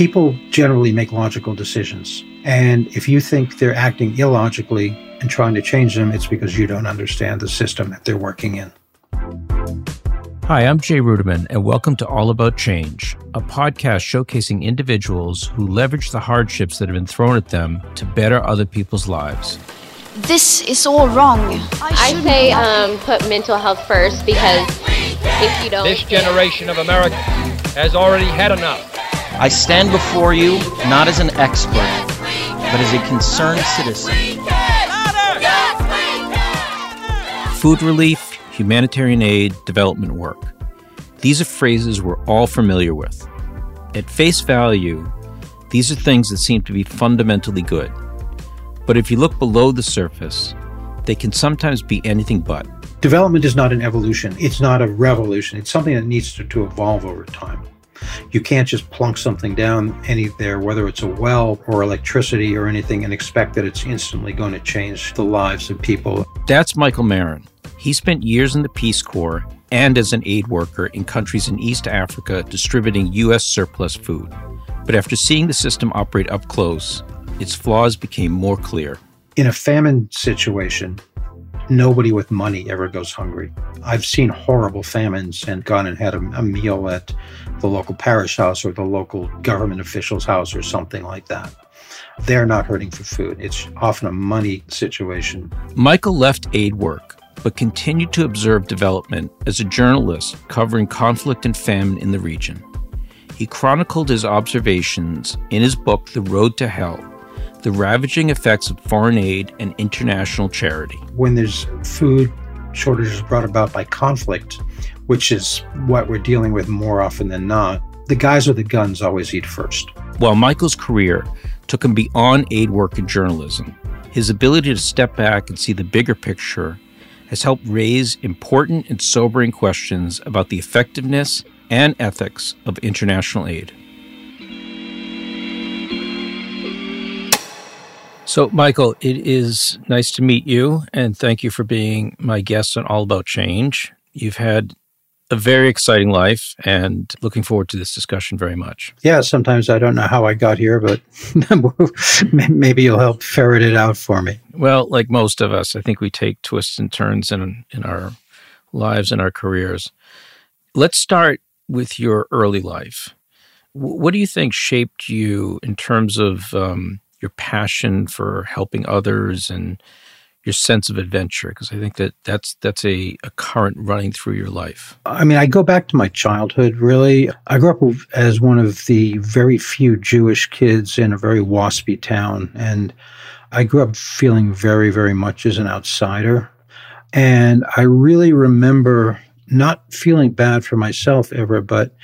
People generally make logical decisions. And if you think they're acting illogically and trying to change them, it's because you don't understand the system that they're working in. Hi, I'm Jay Ruderman, and welcome to All About Change, a podcast showcasing individuals who leverage the hardships that have been thrown at them to better other people's lives. This is all wrong. I, I say um, put mental health first because if you don't. This generation of America has already had enough. I stand before you not as an expert, but as a concerned citizen. Food relief, humanitarian aid, development work. These are phrases we're all familiar with. At face value, these are things that seem to be fundamentally good. But if you look below the surface, they can sometimes be anything but. Development is not an evolution, it's not a revolution. It's something that needs to, to evolve over time. You can't just plunk something down any there, whether it's a well or electricity or anything, and expect that it's instantly going to change the lives of people. That's Michael Maren. He spent years in the Peace Corps and as an aid worker in countries in East Africa distributing U.S. surplus food. But after seeing the system operate up close, its flaws became more clear. In a famine situation, nobody with money ever goes hungry. I've seen horrible famines and gone and had a, a, meal at the local parish house or the local government official's house or something like that. They're not hurting for food. It's often a money situation. Michael left aid work, but continued to observe development as a journalist covering conflict and famine in the region. He chronicled his observations in his book, The Road to Hell the ravaging effects of foreign aid and international charity. When there's food shortages brought about by conflict, which is what we're dealing with more often than not, the guys with the guns always eat first. While Michael's career took him beyond aid work and journalism, his ability to step back and see the bigger picture has helped raise important and sobering questions about the effectiveness and ethics of international aid. So, Michael, it is nice to meet you, and thank you for being my guest on All About Change. You've had a very exciting life, and looking forward to this discussion very much. Yeah, sometimes I don't know how I got here, but maybe you'll help ferret it out for me. Well, like most of us, I think we take twists and turns in in our lives and our careers. Let's start with your early life. What do you think shaped you in terms of um, your passion for helping others and your sense of adventure because i think that that's that's a, a current running through your life. I mean i go back to my childhood really. I grew up as one of the very few jewish kids in a very waspy town and i grew up feeling very very much as an outsider. And i really remember not feeling bad for myself ever but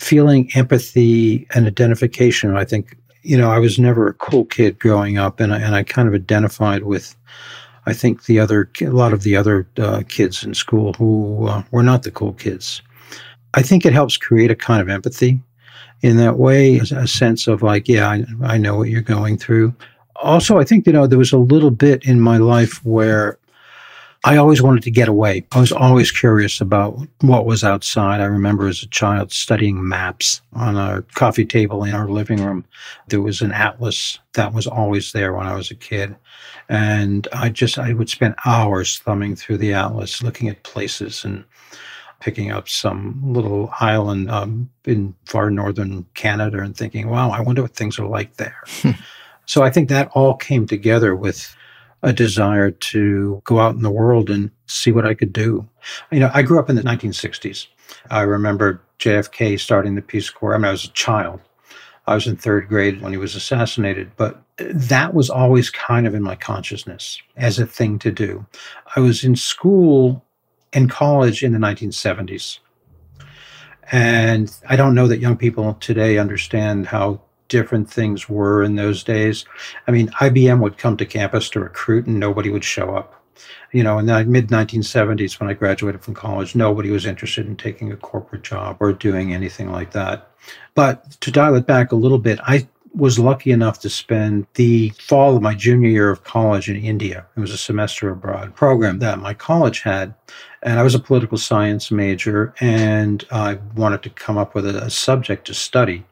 feeling empathy and identification i think you know, I was never a cool kid growing up, and I, and I kind of identified with, I think the other a lot of the other uh, kids in school who uh, were not the cool kids. I think it helps create a kind of empathy in that way, a sense of like, yeah, I, I know what you're going through. Also, I think you know there was a little bit in my life where I always wanted to get away. I was always curious about what was outside. I remember as a child studying maps on a coffee table in our living room. There was an atlas that was always there when I was a kid. And I just, I would spend hours thumbing through the atlas, looking at places and picking up some little island um, in far northern Canada and thinking, wow, I wonder what things are like there. so I think that all came together with a desire to go out in the world and see what I could do. You know, I grew up in the 1960s. I remember JFK starting the Peace Corps. I mean, I was a child. I was in third grade when he was assassinated, but that was always kind of in my consciousness as a thing to do. I was in school and college in the 1970s. And I don't know that young people today understand how different things were in those days. I mean, IBM would come to campus to recruit and nobody would show up. You know, in the mid 1970s, when I graduated from college, nobody was interested in taking a corporate job or doing anything like that. But to dial it back a little bit, I was lucky enough to spend the fall of my junior year of college in India. It was a semester abroad program that my college had. And I was a political science major, and I wanted to come up with a, a subject to study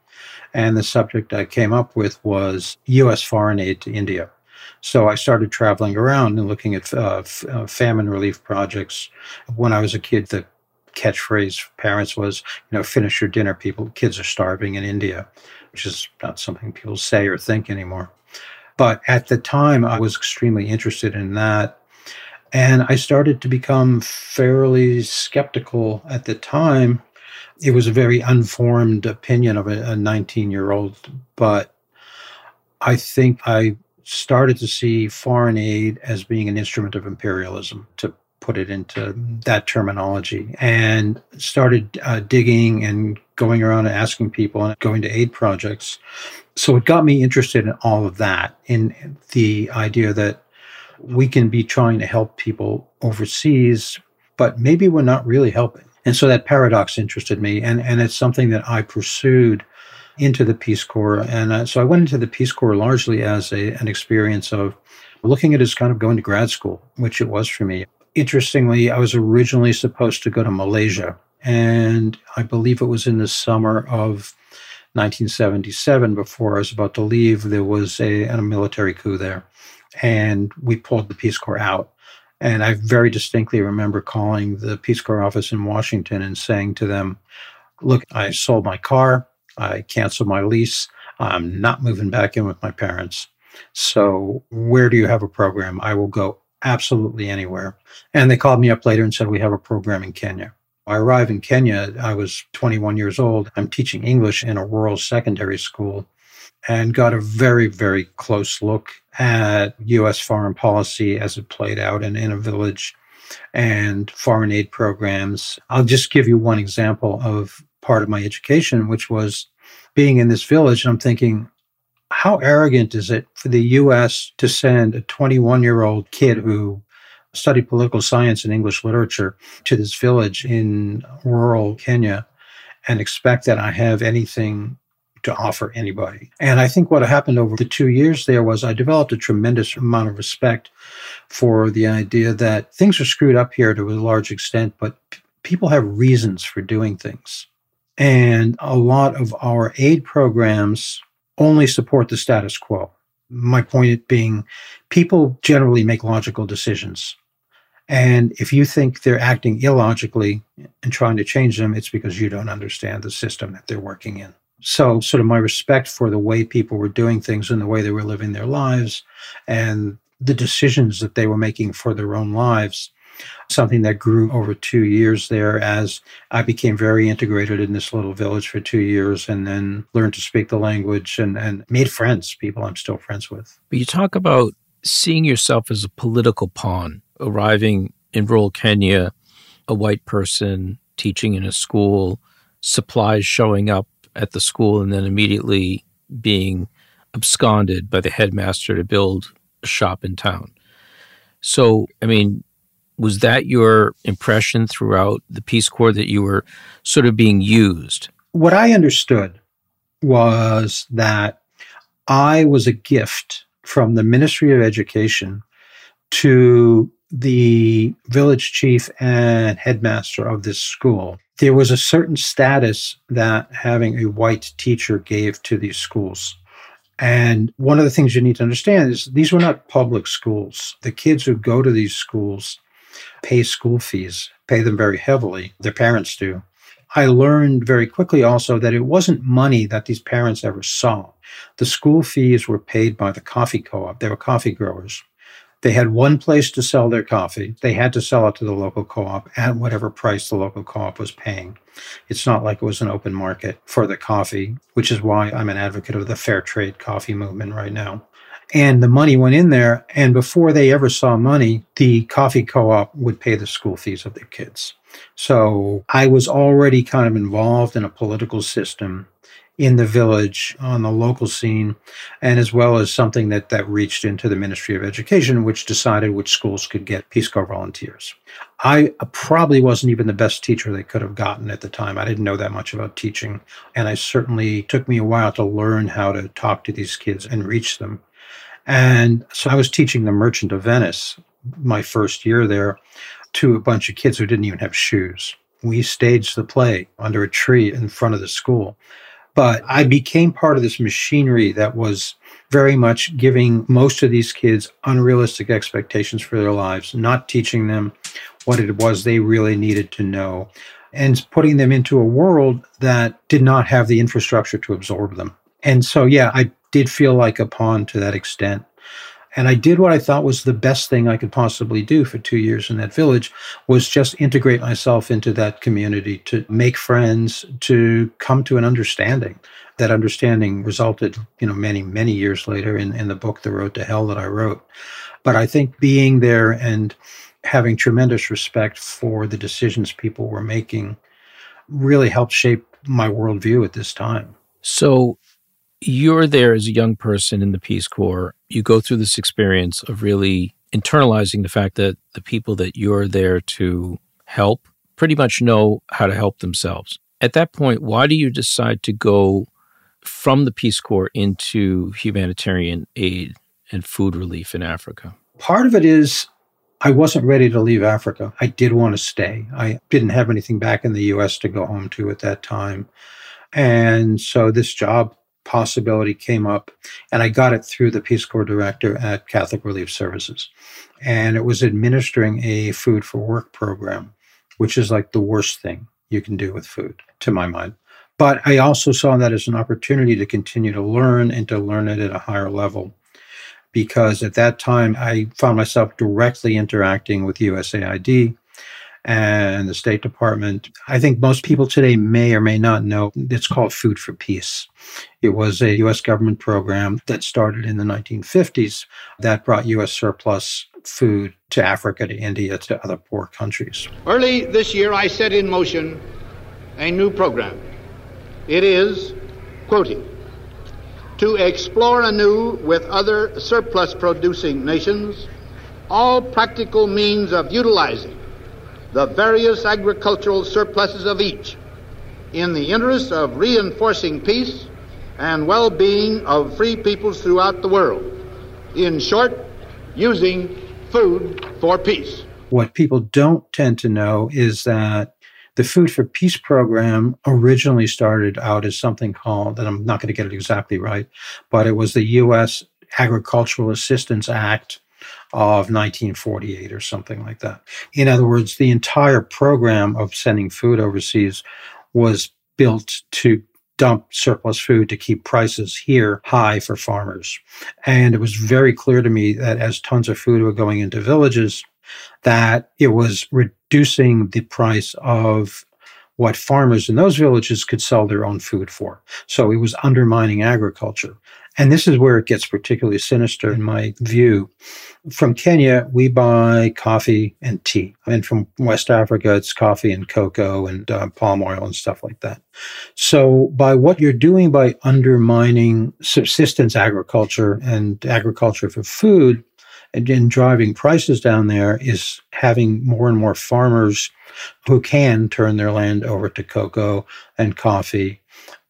And the subject I came up with was U.S. foreign aid to India. So I started traveling around and looking at uh, f- uh, famine relief projects. When I was a kid, the catchphrase for parents was, you know, finish your dinner. People, kids are starving in India, which is not something people say or think anymore. But at the time, I was extremely interested in that. And I started to become fairly skeptical at the time. It was a very unformed opinion of a 19 year old, but I think I started to see foreign aid as being an instrument of imperialism, to put it into that terminology, and started uh, digging and going around and asking people and going to aid projects. So it got me interested in all of that, in the idea that we can be trying to help people overseas, but maybe we're not really helping. And so that paradox interested me, and, and it's something that I pursued into the Peace Corps. And uh, so I went into the Peace Corps largely as a, an experience of looking at it as kind of going to grad school, which it was for me. Interestingly, I was originally supposed to go to Malaysia, and I believe it was in the summer of 1977 before I was about to leave. There was a, a military coup there, and we pulled the Peace Corps out. And I very distinctly remember calling the Peace Corps office in Washington and saying to them, Look, I sold my car. I canceled my lease. I'm not moving back in with my parents. So, where do you have a program? I will go absolutely anywhere. And they called me up later and said, We have a program in Kenya. I arrived in Kenya. I was 21 years old. I'm teaching English in a rural secondary school and got a very, very close look at U.S. foreign policy as it played out in, a village and foreign aid programs. I'll just give you one example of part of my education, which was being in this village. And I'm thinking, how arrogant is it for the US to send a 21 year old kid who studied political science and English literature to this village in rural Kenya and expect that I have anything to offer anybody. And I think what happened over the two years there was I developed a tremendous amount of respect for the idea that things are screwed up here to a large extent, but p- people have reasons for doing things. And a lot of our aid programs only support the status quo. My point being, people generally make logical decisions. And if you think they're acting illogically and trying to change them, it's because you don't understand the system that they're working in. So, sort of my respect for the way people were doing things and the way they were living their lives and the decisions that they were making for their own lives something that grew over two years there as I became very integrated in this little village for two years and then learned to speak the language and, and made friends, people I'm still friends with. But you talk about seeing yourself as a political pawn, arriving in rural Kenya, a white person teaching in a school, supplies showing up at the school, and then immediately being absconded by the headmaster to build a shop in town. So, I mean, was that your impression throughout the Peace Corps that you were sort of being used? What I understood was that I was a gift from the Ministry of Education to the village chief and headmaster of this school. There was a certain status that having a white teacher gave to these schools. And one of the things you need to understand is these were not public schools. The kids who go to these schools pay school fees, pay them very heavily. Their parents do. I learned very quickly also that it wasn't money that these parents ever saw. The school fees were paid by the coffee co op, they were coffee growers. They had one place to sell their coffee. They had to sell it to the local co op at whatever price the local co op was paying. It's not like it was an open market for the coffee, which is why I'm an advocate of the fair trade coffee movement right now and the money went in there. And before they ever saw money, the coffee co op would pay the school fees of their kids. So I was already kind of involved in a political system in the village on the local scene and as well as something that that reached into the ministry of education which decided which schools could get peace corps volunteers i uh, probably wasn't even the best teacher they could have gotten at the time i didn't know that much about teaching and i certainly took me a while to learn how to talk to these kids and reach them and so I was teaching the Merchant of Venice my first year there to a bunch of kids who didn't even have shoes. We staged the play under a tree in front of the school. But I became part of this machinery that was very much giving most of these kids unrealistic expectations for their lives, not teaching them what it was they really needed to know, and putting them into a world that did not have the infrastructure to absorb them. And so, yeah, I did feel like a pawn to that extent. And I did what I thought was the best thing I could possibly do for two years in that village was just integrate myself into that community, to make friends, to come to an understanding. That understanding resulted, you know, many, many years later in, in the book, The Road to Hell, that I wrote. But I think being there and having tremendous respect for the decisions people were making really helped shape my worldview at this time. So you're there as a young person in the Peace Corps. You go through this experience of really internalizing the fact that the people that you're there to help pretty much know how to help themselves. At that point, why do you decide to go from the Peace Corps into humanitarian aid and food relief in Africa? Part of it is I wasn't ready to leave Africa. I did want to stay. I didn't have anything back in the US to go home to at that time. And so this job possibility came up, and I got it through the Peace Corps director at Catholic Relief Services. And it was administering a food for work program, which is like the worst thing you can do with food, to my mind. But I also saw that as an opportunity to continue to learn and to learn it at a higher level. Because at that time, I found myself directly interacting with USAID and the State Department. I think most people today may or may not know it's called Food for Peace. It was a U.S. government program that started in the 1950s that brought U.S. surplus food to Africa, to India, to other poor countries. Early this year, I set in motion a new program. It is, quoting, to explore anew with other surplus producing nations all practical means of utilizing the various agricultural surpluses of each in the interest of reinforcing peace and well being of free peoples throughout the world. In short, using food for peace. What people don't tend to know is that the Food for Peace program originally started out as something called, and I'm not going to get it exactly right, but it was the U.S. Agricultural Assistance Act of 1948 or something like that. In other words, the entire program of sending food overseas was built to dump surplus food to keep prices here high for farmers. And it was very clear to me that as tons of food were going into villages, that it was reducing the price of what farmers in those villages could sell their own food for. So it was undermining agriculture. And this is where it gets particularly sinister in my view. From Kenya, we buy coffee and tea. And from West Africa, it's coffee and cocoa and uh, palm oil and stuff like that. So, by what you're doing by undermining subsistence agriculture and agriculture for food and, driving prices down there is having more and more farmers who can turn their land over to cocoa and coffee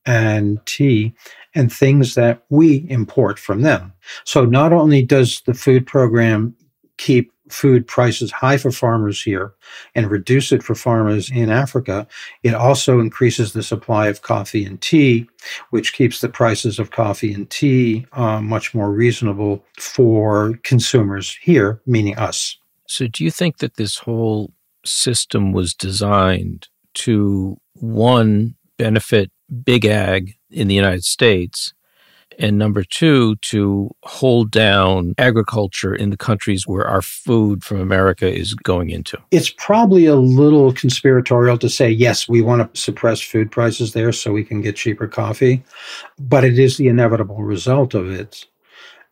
and tea and things that we import from them. So not only does the food program keep food prices high for farmers here and reduce it for farmers in Africa, it also increases the supply of coffee and tea, which keeps the prices of coffee and tea uh, much more reasonable for consumers here, meaning us. So, do you think that this whole system was designed to one benefit big ag in the United States, and number two, to hold down agriculture in the countries where our food from America is going into? It's probably a little conspiratorial to say, yes, we want to suppress food prices there so we can get cheaper coffee, but it is the inevitable result of it.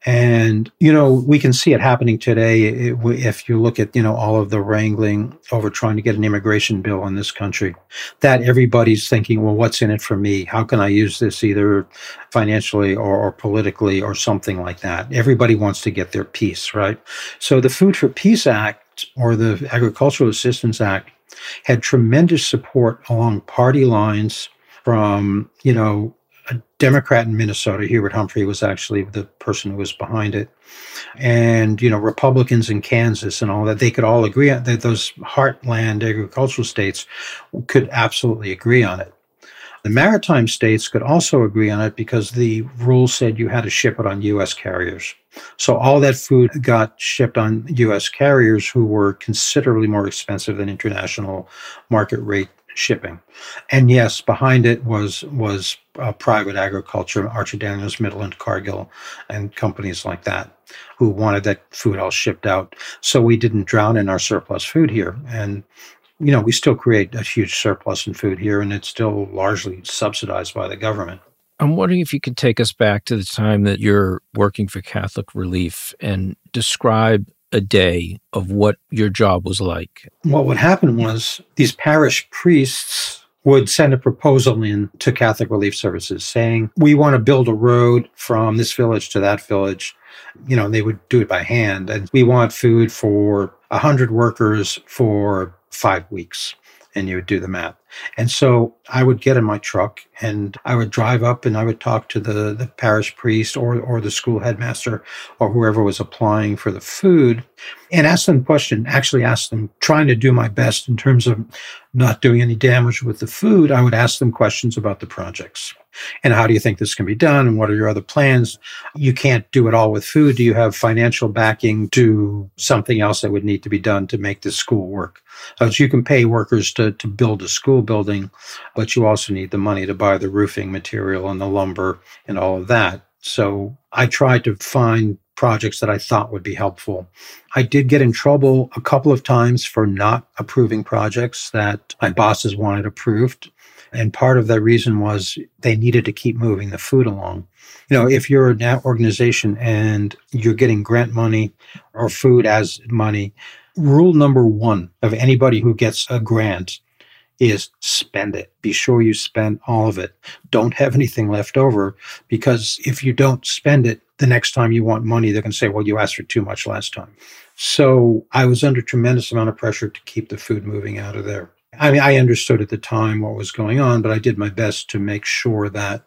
And, you know, we can see it happening today if you look at, you know, all of the wrangling over trying to get an immigration bill in this country, that everybody's thinking, well, what's in it for me? How can I use this either financially or, or politically or something like that? Everybody wants to get their piece, right? So the Food for Peace Act or the Agricultural Assistance Act had tremendous support along party lines from, you know, a Democrat in Minnesota, Hubert Humphrey was actually the person who was behind it. And, you know, Republicans in Kansas and all that, they could all agree on that those heartland agricultural states could absolutely agree on it. The maritime states could also agree on it because the rule said you had to ship it on U.S. carriers. So all that food got shipped on U.S. carriers who were considerably more expensive than international market rate shipping. And yes, behind it was was uh, private agriculture, Archer Daniels, Midland, Cargill, and companies like that who wanted that food all shipped out. So we didn't drown in our surplus food here. And you know, we still create a huge surplus in food here, and it's still largely subsidized by the government. I'm wondering if you could take us back to the time that you're working for Catholic Relief and describe a day of what your job was like. What would happen was these parish priests would send a proposal in to Catholic Relief Services saying, We want to build a road from this village to that village. You know, they would do it by hand. And we want food for 100 workers for five weeks. And you would do the math. And so I would get in my truck and I would drive up and I would talk to the, the parish priest or, or the school headmaster or whoever was applying for the food and ask them question, actually ask them, trying to do my best in terms of not doing any damage with the food. I would ask them questions about the projects. And how do you think this can be done? And what are your other plans? You can't do it all with food. Do you have financial backing to something else that would need to be done to make this school work? So you can pay workers to, to build a school school building, but you also need the money to buy the roofing material and the lumber and all of that. So I tried to find projects that I thought would be helpful. I did get in trouble a couple of times for not approving projects that my bosses wanted approved. And part of that reason was they needed to keep moving the food along. You know, if you're an organization and you're getting grant money or food as money, rule number one of anybody who gets a grant is spend it. Be sure you spend all of it. Don't have anything left over because if you don't spend it, the next time you want money, they're going to say, well, you asked for too much last time. So I was under tremendous amount of pressure to keep the food moving out of there. I mean, I understood at the time what was going on, but I did my best to make sure that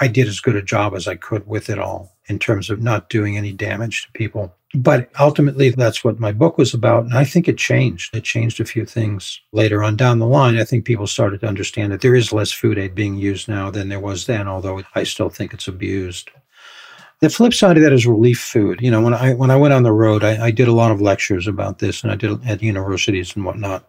I did as good a job as I could with it all in terms of not doing any damage to people. But ultimately, that's what my book was about. And I think it changed. It changed a few things later on down the line. I think people started to understand that there is less food aid being used now than there was then, although I still think it's abused. The flip side of that is relief food. You know, when I when I went on the road, I, I did a lot of lectures about this, and I did at universities and whatnot.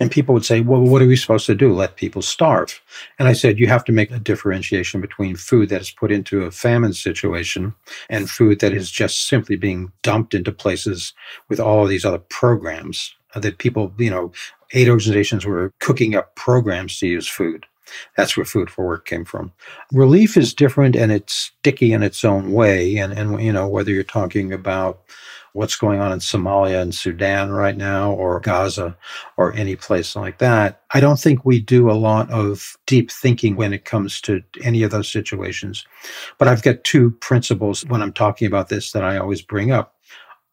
And people would say, well, what are we supposed to do? Let people starve. And I said, you have to make a differentiation between food that is put into a famine situation and food that is just simply being dumped into places with all of these other programs uh, that people, you know, aid organizations were cooking up programs to use food. That's where Food for Work came from. Relief is different and it's sticky in its own way. And, and you know, whether you're talking about what's going on in Somalia and Sudan right now, or Gaza, or any place like that. I don't think we do a lot of deep thinking when it comes to any of those situations. But I've got two principles when I'm talking about this that I always bring up.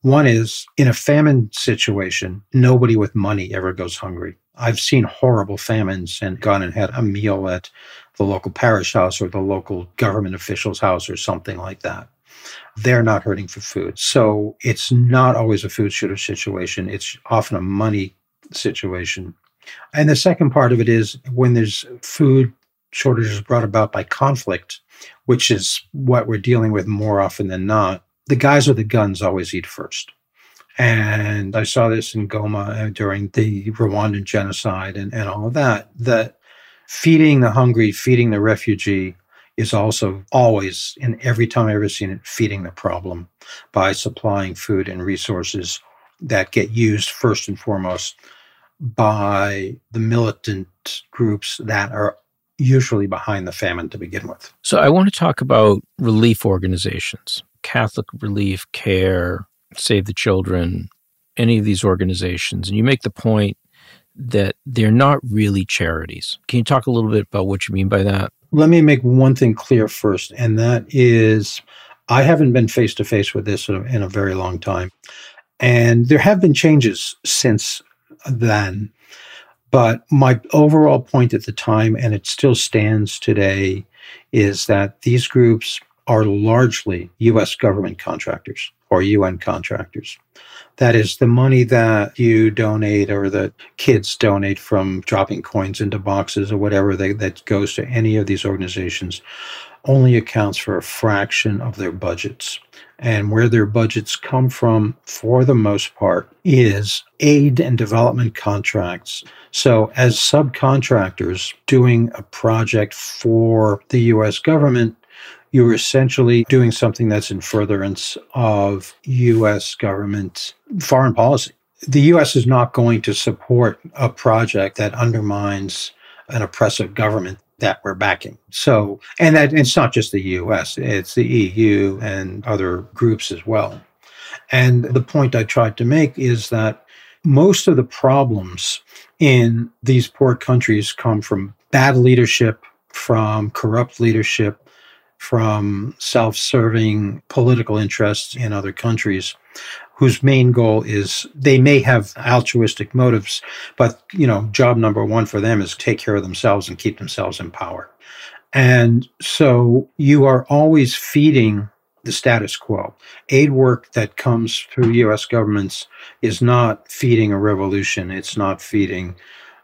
One is in a famine situation, nobody with money ever goes hungry. I've seen horrible famines and gone and had a meal at the local parish house or the local government official's house or something like that they're not hurting for food. So it's not always a food shortage situation. It's often a money situation. And the second part of it is when there's food shortages brought about by conflict, which is what we're dealing with more often than not, the guys with the guns always eat first. And I saw this in Goma uh, during the Rwandan genocide and, and all of that, that feeding the hungry, feeding the refugee is also always, in every time I've ever seen it, feeding the problem by supplying food and resources that get used first and foremost by the militant groups that are usually behind the famine to begin with. So I want to talk about relief organizations, Catholic Relief, CARE, Save the Children, any of these organizations. And you make the point that they're not really charities. Can you talk a little bit about what you mean by that? Let me make one thing clear first, and that is I haven't been face to face with this in a, in a very long time. And there have been changes since then. But my overall point at the time, and it still stands today, is that these groups are largely US government contractors or UN contractors. That is the money that you donate or that kids donate from dropping coins into boxes or whatever they, that goes to any of these organizations only accounts for a fraction of their budgets. And where their budgets come from, for the most part, is aid and development contracts. So, as subcontractors doing a project for the US government, you're essentially doing something that's in furtherance of US government foreign policy. The US is not going to support a project that undermines an oppressive government that we're backing. So, and that it's not just the US, it's the EU and other groups as well. And the point I tried to make is that most of the problems in these poor countries come from bad leadership, from corrupt leadership, from self serving political interests in other countries whose main goal is they may have altruistic motives, but you know, job number one for them is take care of themselves and keep themselves in power. And so you are always feeding the status quo. Aid work that comes through US governments is not feeding a revolution. It's not feeding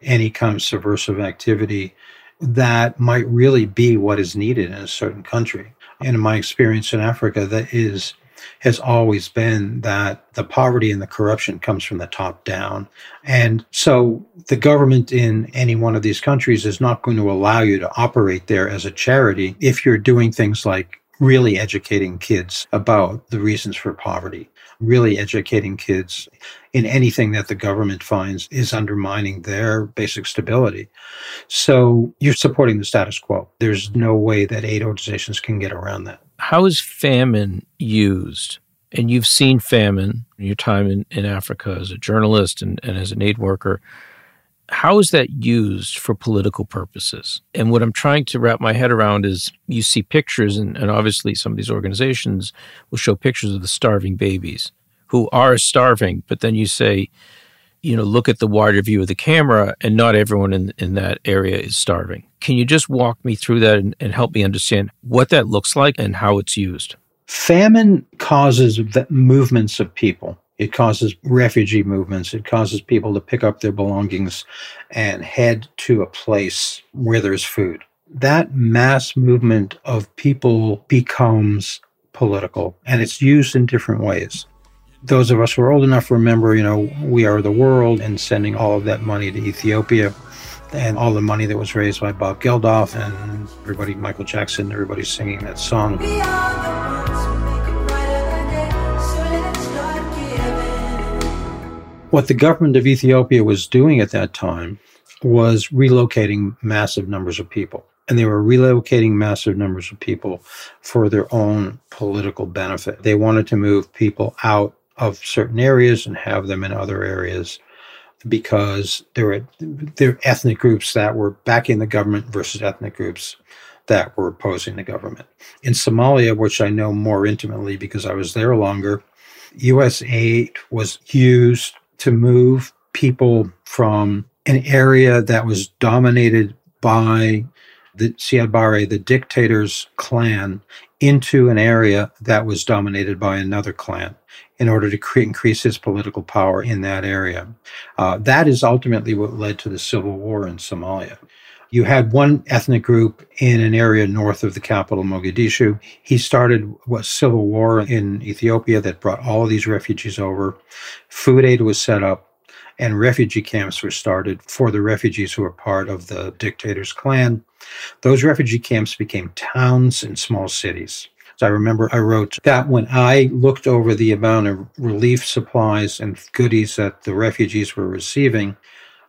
any kind of subversive activity that might really be what is needed in a certain country. And in my experience in Africa, that is has always been that the poverty and the corruption comes from the top down. And so the government in any one of these countries is not going to allow you to operate there as a charity if you're doing things like really educating kids about the reasons for poverty, really educating kids in anything that the government finds is undermining their basic stability. So you're supporting the status quo. There's no way that aid organizations can get around that how is famine used? And you've seen famine in your time in, in Africa as a journalist and, and as an aid worker. How is that used for political purposes? And what I'm trying to wrap my head around is you see pictures, and, and obviously some of these organizations will show pictures of the starving babies who are starving, but then you say, you know, look at the wider view of the camera, and not everyone in, in that area is starving. Can you just walk me through that and, and help me understand what that looks like and how it's used? Famine causes movements of people. It causes refugee movements. It causes people to pick up their belongings and head to a place where there's food. That mass movement of people becomes political and it's used in different ways those of us who are old enough remember, you know, We Are the World and sending all of that money to Ethiopia and all the money that was raised by Bob Geldof and everybody, Michael Jackson, everybody singing that song. What the government of Ethiopia was doing at that time was relocating massive numbers of people. And they were relocating massive numbers of people for their own political benefit. They wanted to move people out of certain areas and have them in other areas because there were there were ethnic groups that were backing the government versus ethnic groups that were opposing the government. In Somalia, which I know more intimately because I was there longer, US aid was used to move people from an area that was dominated by the Siad Barre, the dictator's clan, into an area that was dominated by another clan in order to cre- increase his political power in that area. Uh, that is ultimately what led to the civil war in Somalia. You had one ethnic group in an area north of the capital, Mogadishu. He started what civil war in Ethiopia that brought all of these refugees over. Food aid was set up, and refugee camps were started for the refugees who were part of the dictator's clan. Those refugee camps became towns and small cities. So I remember I wrote that when I looked over the amount of relief supplies and goodies that the refugees were receiving,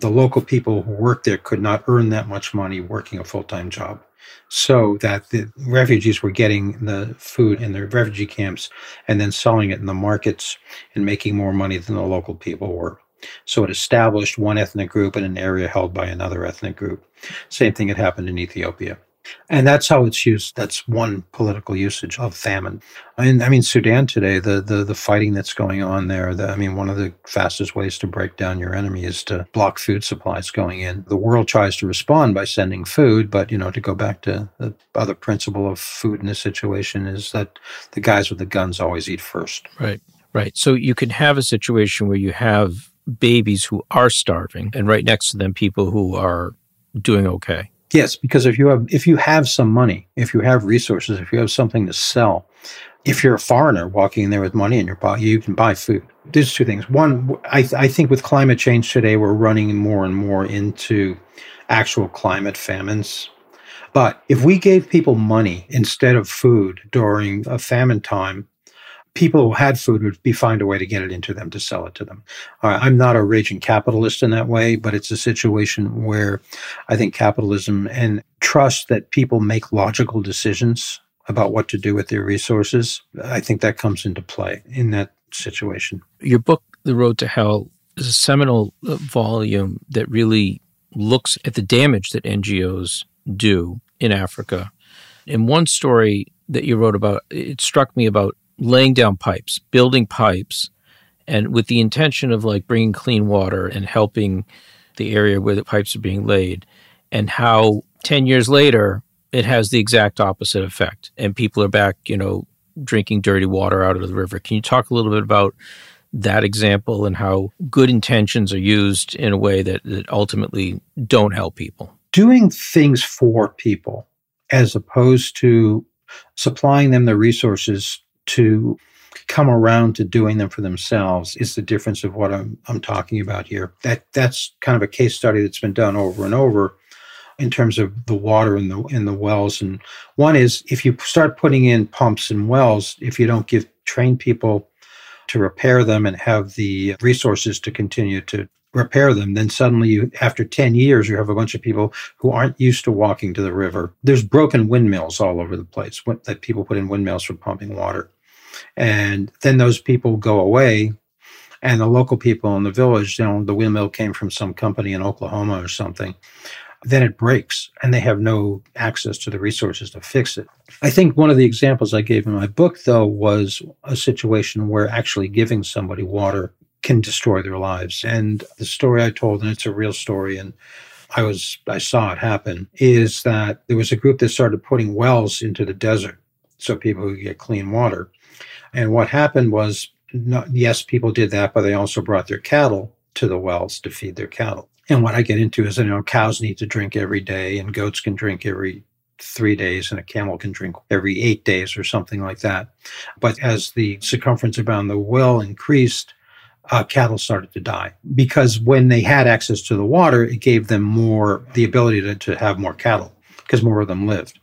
the local people who worked there could not earn that much money working a full time job. So that the refugees were getting the food in their refugee camps and then selling it in the markets and making more money than the local people were. So it established one ethnic group in an area held by another ethnic group. Same thing had happened in Ethiopia. And that's how it's used. That's one political usage of famine. I mean, I mean Sudan today, the, the, the fighting that's going on there, the, I mean, one of the fastest ways to break down your enemy is to block food supplies going in. The world tries to respond by sending food, but, you know, to go back to the other principle of food in this situation is that the guys with the guns always eat first. Right. Right. So you can have a situation where you have babies who are starving and right next to them people who are doing okay. Yes, because if you have if you have some money, if you have resources, if you have something to sell, if you're a foreigner walking in there with money in your pocket, you can buy food. There's two things. One, I, th- I think with climate change today, we're running more and more into actual climate famines. But if we gave people money instead of food during a famine time, people who had food would be find a way to get it into them to sell it to them. Uh, I'm not a raging capitalist in that way, but it's a situation where I think capitalism and trust that people make logical decisions about what to do with their resources, I think that comes into play in that situation. Your book, The Road to Hell, is a seminal uh, volume that really looks at the damage that NGOs do in Africa. In one story that you wrote about, it struck me about laying down pipes, building pipes, and with the intention of like bringing clean water and helping the area where the pipes are being laid, and how 10 years later, it has the exact opposite effect. And people are back, you know, drinking dirty water out of the river. Can you talk a little bit about that example and how good intentions are used in a way that, that ultimately don't help people? Doing things for people as opposed to supplying them the resources to come around to doing them for themselves is the difference of what I'm, I'm talking about here. That that's kind of a case study that's been done over and over in terms of the water in the in the wells. And one is if you start putting in pumps and wells, if you don't give trained people to repair them and have the resources to continue to repair them, then suddenly you, after 10 years, you have a bunch of people who aren't used to walking to the river. There's broken windmills all over the place that people put in windmills for pumping water. And then those people go away and the local people in the village, you know, the windmill came from some company in Oklahoma or something then it breaks and they have no access to the resources to fix it. I think one of the examples I gave in my book, though, was a situation where actually giving somebody water can destroy their lives. And the story I told, and it's a real story, and I was I saw it happen, is that there was a group that started putting wells into the desert so people could get clean water. And what happened was, not, yes, people did that, but they also brought their cattle to the wells to feed their cattle. And what I get into is, you know, cows need to drink every day, and goats can drink every three days, and a camel can drink every eight days or something like that. But as the circumference around the well increased, uh, cattle started to die because when they had access to the water, it gave them more the ability to, to have more cattle because more of them lived.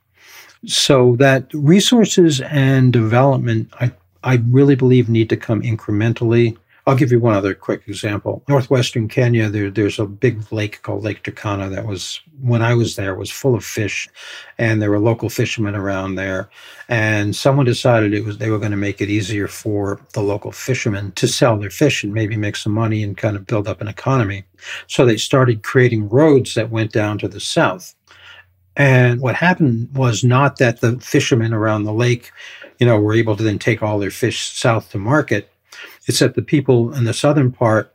So that resources and development, I, I really believe, need to come incrementally I'll give you one other quick example. Northwestern Kenya, there, there's a big lake called Lake Turkana that was, when I was there, was full of fish, and there were local fishermen around there. And someone decided it was they were going to make it easier for the local fishermen to sell their fish and maybe make some money and kind of build up an economy. So they started creating roads that went down to the south. And what happened was not that the fishermen around the lake, you know, were able to then take all their fish south to market it's that the people in the southern part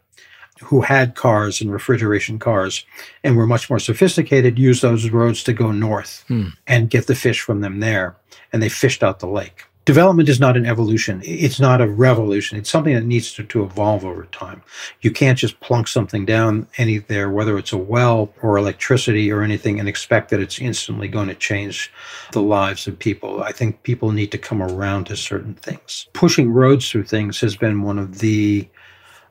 who had cars and refrigeration cars and were much more sophisticated used those roads to go north hmm. and get the fish from them there. And they fished out the lake development is not an evolution. It's not a revolution. It's something that needs to, to evolve over time. You can't just plunk something down any there, whether it's a well or electricity or anything, and expect that it's instantly going to change the lives of people. I think people need to come around to certain things. Pushing roads through things has been one of the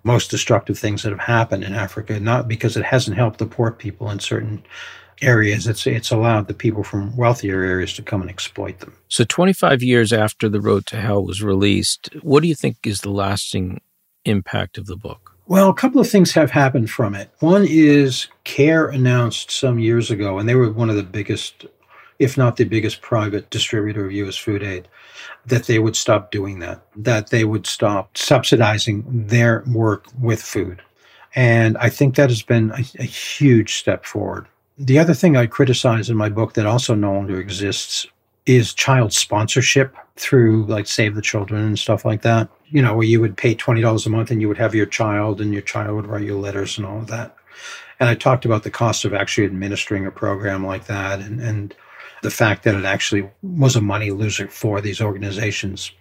most destructive things that have happened in Africa, not because it hasn't helped the poor people in certain areas, it's it's allowed the people from wealthier areas to come and exploit them. So 25 years after The Road to Hell was released, what do you think is the lasting impact of the book? Well, a couple of things have happened from it. One is CARE announced some years ago, and they were one of the biggest, if not the biggest private distributor of U.S. food aid, that they would stop doing that, that they would stop subsidizing their work with food. And I think that has been a, a huge step forward. The other thing I criticize in my book that also no longer exists is child sponsorship through like Save the Children and stuff like that. You know, where you would pay $20 a month and you would have your child and your child would write you letters and all of that. And I talked about the cost of actually administering a program like that. And, and the fact that it actually was a money loser for these organizations.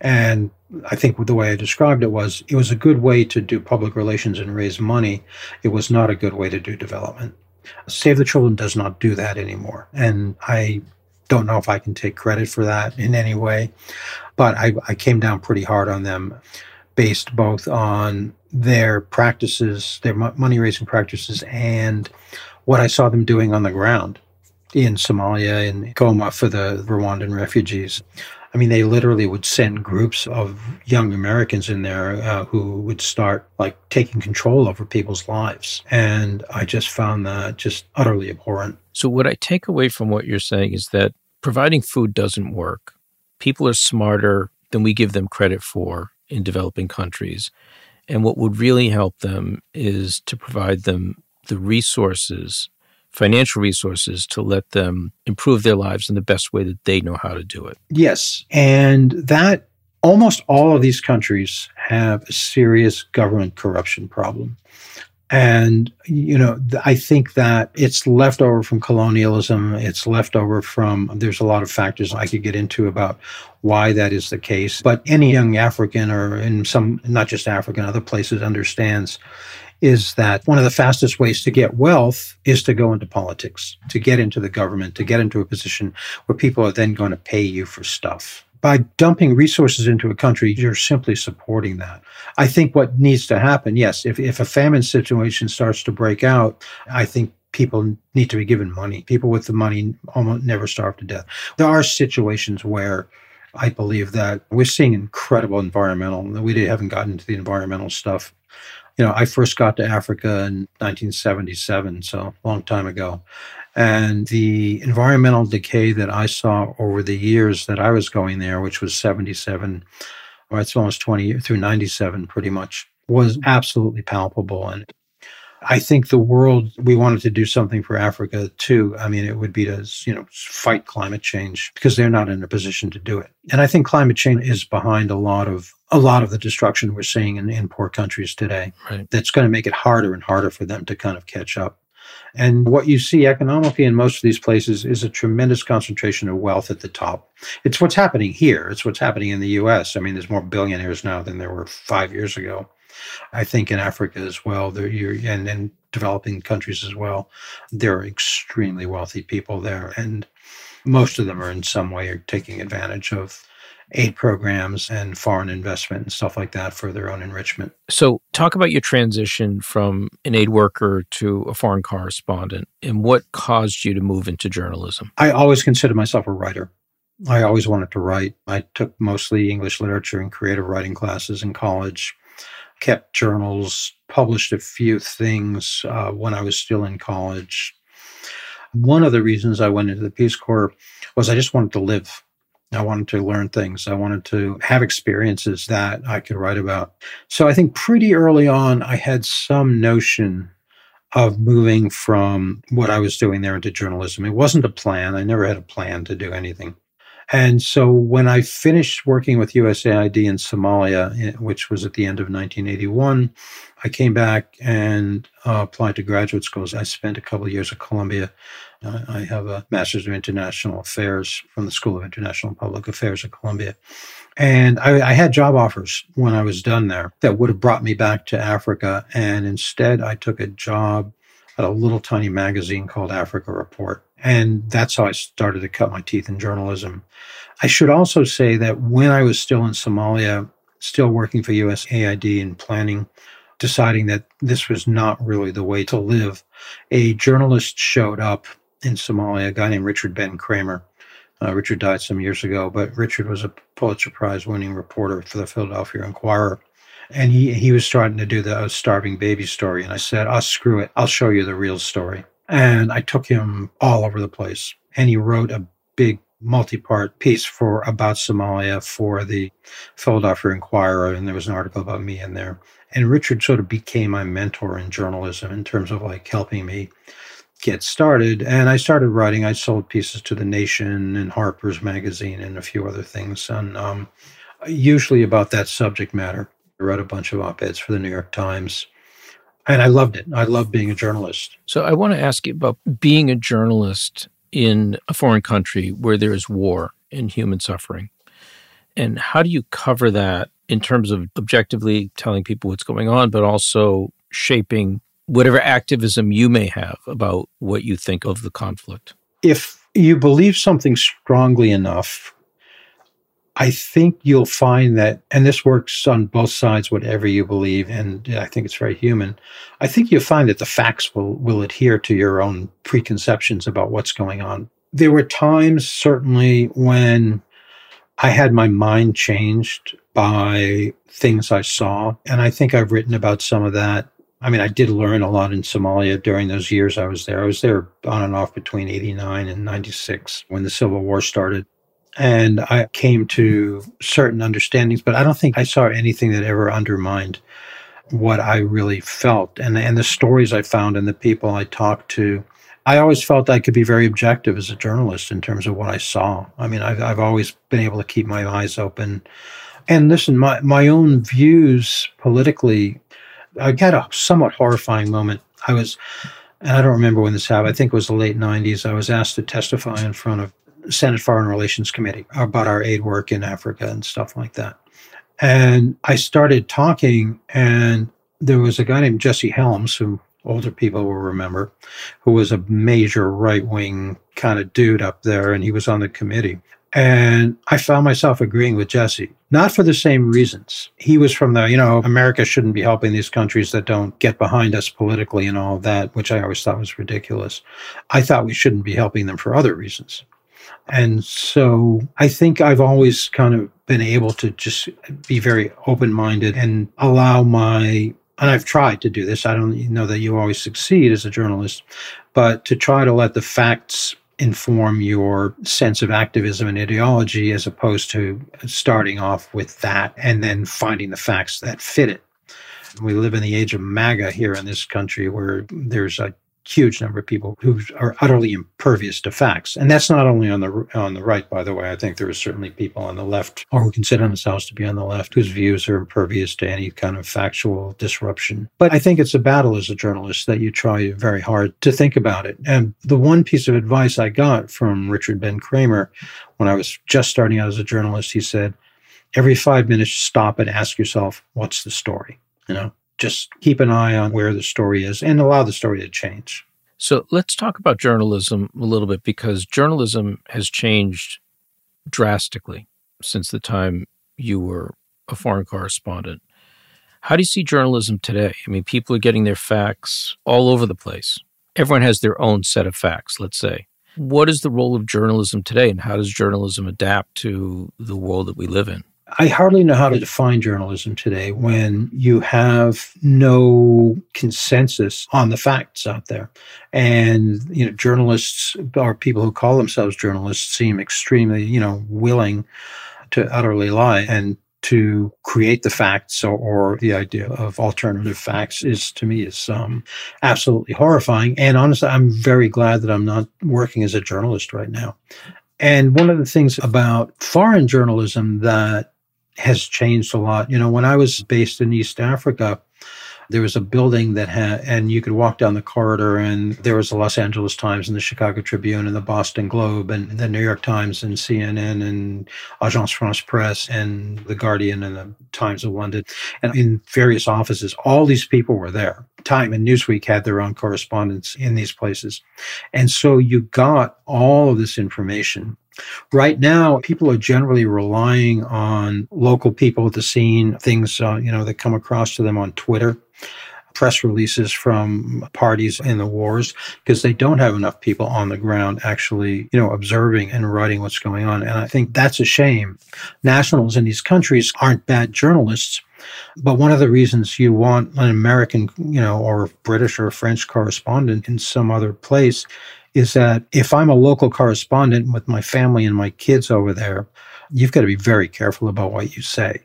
And I think the way I described it was it was a good way to do public relations and raise money. It was not a good way to do development. Save the Children does not do that anymore. And I don't know if I can take credit for that in any way, but I, I came down pretty hard on them based both on their practices, their money raising practices, and what I saw them doing on the ground in Somalia and Goma for the Rwandan refugees. I mean, they literally would send groups of young Americans in there uh, who would start like taking control over people's lives. And I just found that just utterly abhorrent. So, what I take away from what you're saying is that providing food doesn't work. People are smarter than we give them credit for in developing countries. And what would really help them is to provide them the resources financial resources to let them improve their lives in the best way that they know how to do it. Yes. And that almost all of these countries have a serious government corruption problem. And, you know, I think that it's left over from colonialism. It's left over from, there's a lot of factors I could get into about why that is the case. But any young African or in some, not just African, other places understands is that one of the fastest ways to get wealth is to go into politics, to get into the government, to get into a position where people are then going to pay you for stuff. By dumping resources into a country, you're simply supporting that. I think what needs to happen, yes, if, if a famine situation starts to break out, I think people need to be given money. People with the money almost never starve to death. There are situations where I believe that we're seeing incredible environmental. We haven't gotten to the environmental stuff you know, I first got to Africa in 1977, so a long time ago. And the environmental decay that I saw over the years that I was going there, which was 77, or it's almost 20 years through 97 pretty much, was absolutely palpable. And I think the world, we wanted to do something for Africa too. I mean, it would be to, you know, fight climate change because they're not in a position to do it. And I think climate change is behind a lot of a lot of the destruction we're seeing in, in poor countries today. Right. That's going to make it harder and harder for them to kind of catch up. And what you see economically in most of these places is a tremendous concentration of wealth at the top. It's what's happening here. It's what's happening in the US. I mean, there's more billionaires now than there were five years ago. I think in Africa as well, there and in developing countries as well, there are extremely wealthy people there, and most of them are in some way are taking advantage of aid programs and foreign investment and stuff like that for their own enrichment. So, talk about your transition from an aid worker to a foreign correspondent and what caused you to move into journalism. I always considered myself a writer. I always wanted to write. I took mostly English literature and creative writing classes in college kept journals, published a few things uh, when I was still in college. One of the reasons I went into the Peace Corps was I just wanted to live. I wanted to learn things. I wanted to have experiences that I could write about. So I think pretty early on, I had some notion of moving from what I was doing there into journalism. It wasn't a plan. I never had a plan to do anything. And so when I finished working with USAID in Somalia, eh, which was at the end of 1981, I came back and uh, applied to graduate schools. I spent a couple of years at Columbia. Uh, I have a master's of international affairs from the School of International and Public Affairs at Columbia. And I, I, had job offers when I was done there that would have brought me back to Africa. And instead, I took a job a little tiny magazine called Africa Report. And that's how I started to cut my teeth in journalism. I should also say that when I was still in Somalia, still working for USAID and planning, deciding that this was not really the way to live, a journalist showed up in Somalia, a guy named Richard Ben Cramer. Uh, Richard died some years ago, but Richard was a Pulitzer Prize winning reporter for the Philadelphia Inquirer. And he, he was starting to do the starving baby story. And I said, oh, screw it. I'll show you the real story. And I took him all over the place. And he wrote a big multi-part piece for about Somalia for the Philadelphia Inquirer, and there was an article about me in there. And Richard sort of became my mentor in journalism in terms of like helping me get started. And I started writing. I sold pieces to the Nation and Harper's Magazine and a few other things, and um, usually about that subject matter. I wrote a bunch of op-eds for the New York Times and I loved it. I loved being a journalist. So I want to ask you about being a journalist in a foreign country where there is war and human suffering? And how do you cover that in terms of objectively telling people what's going on, but also shaping whatever activism you may have about what you think of the conflict? If you believe something strongly enough, I think you'll find that, and this works on both sides, whatever you believe, and I think it's very human. I think you'll find that the facts will, will adhere to your own preconceptions about what's going on. There were times, certainly, when I had my mind changed by things I saw. And I think I've written about some of that. I mean, I did learn a lot in Somalia during those years I was there. I was there on and off between 89 and 96 when the Civil War started. And I came to certain understandings, but I don't think I saw anything that ever undermined what I really felt. And, and the stories I found and the people I talked to I always felt I could be very objective as a journalist in terms of what I saw. I mean, I've, I've always been able to keep my eyes open. And listen, my, my own views politically, I had a somewhat horrifying moment. I was, and I don't remember when this happened, I think it was the late 90s. I was asked to testify in front of Senate Foreign Relations Committee about our aid work in Africa and stuff like that. And I started talking, and there was a guy named Jesse Helms who older people will remember, who was a major right wing kind of dude up there, and he was on the committee. And I found myself agreeing with Jesse, not for the same reasons. He was from the, you know, America shouldn't be helping these countries that don't get behind us politically and all that, which I always thought was ridiculous. I thought we shouldn't be helping them for other reasons. And so I think I've always kind of been able to just be very open minded and allow my and I've tried to do this. I don't know that you always succeed as a journalist, but to try to let the facts inform your sense of activism and ideology as opposed to starting off with that and then finding the facts that fit it. We live in the age of MAGA here in this country where there's a huge number of people who are utterly impervious to facts. And that's not only on the on the right, by the way. I think there are certainly people on the left, or who consider themselves to be on the left, whose views are impervious to any kind of factual disruption. But I think it's a battle as a journalist that you try very hard to think about it. And the one piece of advice I got from Richard Ben Cramer when I was just starting out as a journalist, he said, every five minutes, stop and ask yourself, what's the story? You know, just keep an eye on where the story is and allow the story to change. So let's talk about journalism a little bit because journalism has changed drastically since the time you were a foreign correspondent. How do you see journalism today? I mean, people are getting their facts all over the place. Everyone has their own set of facts, let's say. What is the role of journalism today, and how does journalism adapt to the world that we live in? I hardly know how to define journalism today when you have no consensus on the facts out there. And, you know, journalists or people who call themselves journalists seem extremely, you know, willing to utterly lie and to create the facts or, or, the idea of alternative facts is to me is um, absolutely horrifying. And honestly, I'm very glad that I'm not working as a journalist right now. And one of the things about foreign journalism that has changed a lot. You know, when I was based in East Africa, there was a building that had, and you could walk down the corridor, and there was the Los Angeles Times and the Chicago Tribune and the Boston Globe and the New York Times and CNN and Agence France Presse and the Guardian and the Times of London. And in various offices, all these people were there. Time and Newsweek had their own correspondents in these places. And so you got all of this information Right now, people are generally relying on local people at the scene, things uh, you know that come across to them on Twitter, press releases from parties in the wars, because they don't have enough people on the ground actually you know observing and writing what's going on. And I think that's a shame. Nationals in these countries aren't bad journalists. But one of the reasons you want an American, you know, or British or French correspondent in some other place is that if I'm a local correspondent with my family and my kids over there, you've got to be very careful about what you say.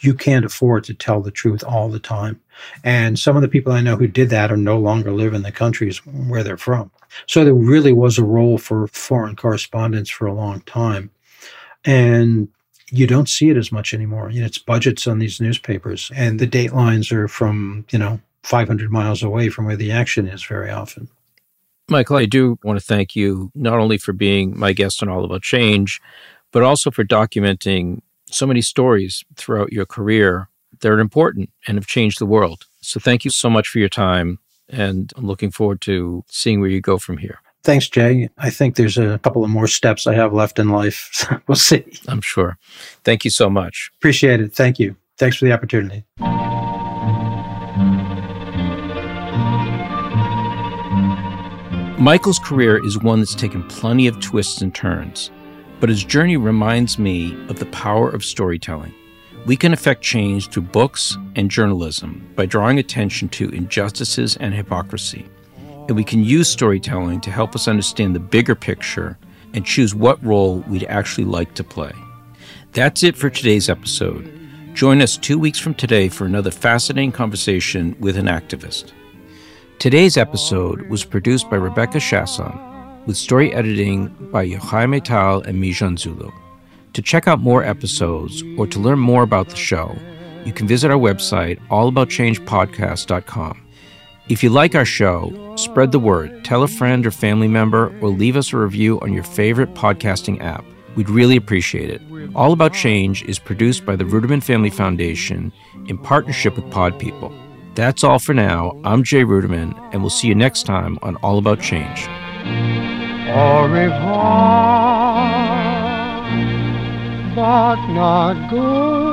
You can't afford to tell the truth all the time. And some of the people I know who did that are no longer live in the countries where they're from. So there really was a role for foreign correspondents for a long time. And you don't see it as much anymore. You know, it's budgets on these newspapers, and the datelines are from, you know, 500 miles away from where the action is very often. Michael, I do want to thank you not only for being my guest on All About Change, but also for documenting so many stories throughout your career that are important and have changed the world. So thank you so much for your time. And I'm looking forward to seeing where you go from here. Thanks, Jay. I think there's a couple of more steps I have left in life. we'll see. I'm sure. Thank you so much. Appreciate it. Thank you. Thanks for the opportunity. Michael's career is one that's taken plenty of twists and turns, but his journey reminds me of the power of storytelling. We can affect change through books and journalism by drawing attention to injustices and hypocrisy. And we can use storytelling to help us understand the bigger picture and choose what role we'd actually like to play. That's it for today's episode. Join us two weeks from today for another fascinating conversation with an activist. Today's episode was produced by Rebecca Chasson, with story editing by Yochai Maital and Mijan Zulu. To check out more episodes or to learn more about the show, you can visit our website, allaboutchangepodcast.com. If you like our show, spread the word, tell a friend or family member, or leave us a review on your favorite podcasting app. We'd really appreciate it. All About Change is produced by the Ruderman Family Foundation in partnership with Pod People. That's all for now. I'm Jay Ruderman, and we'll see you next time on All About Change. Au revoir, but not good.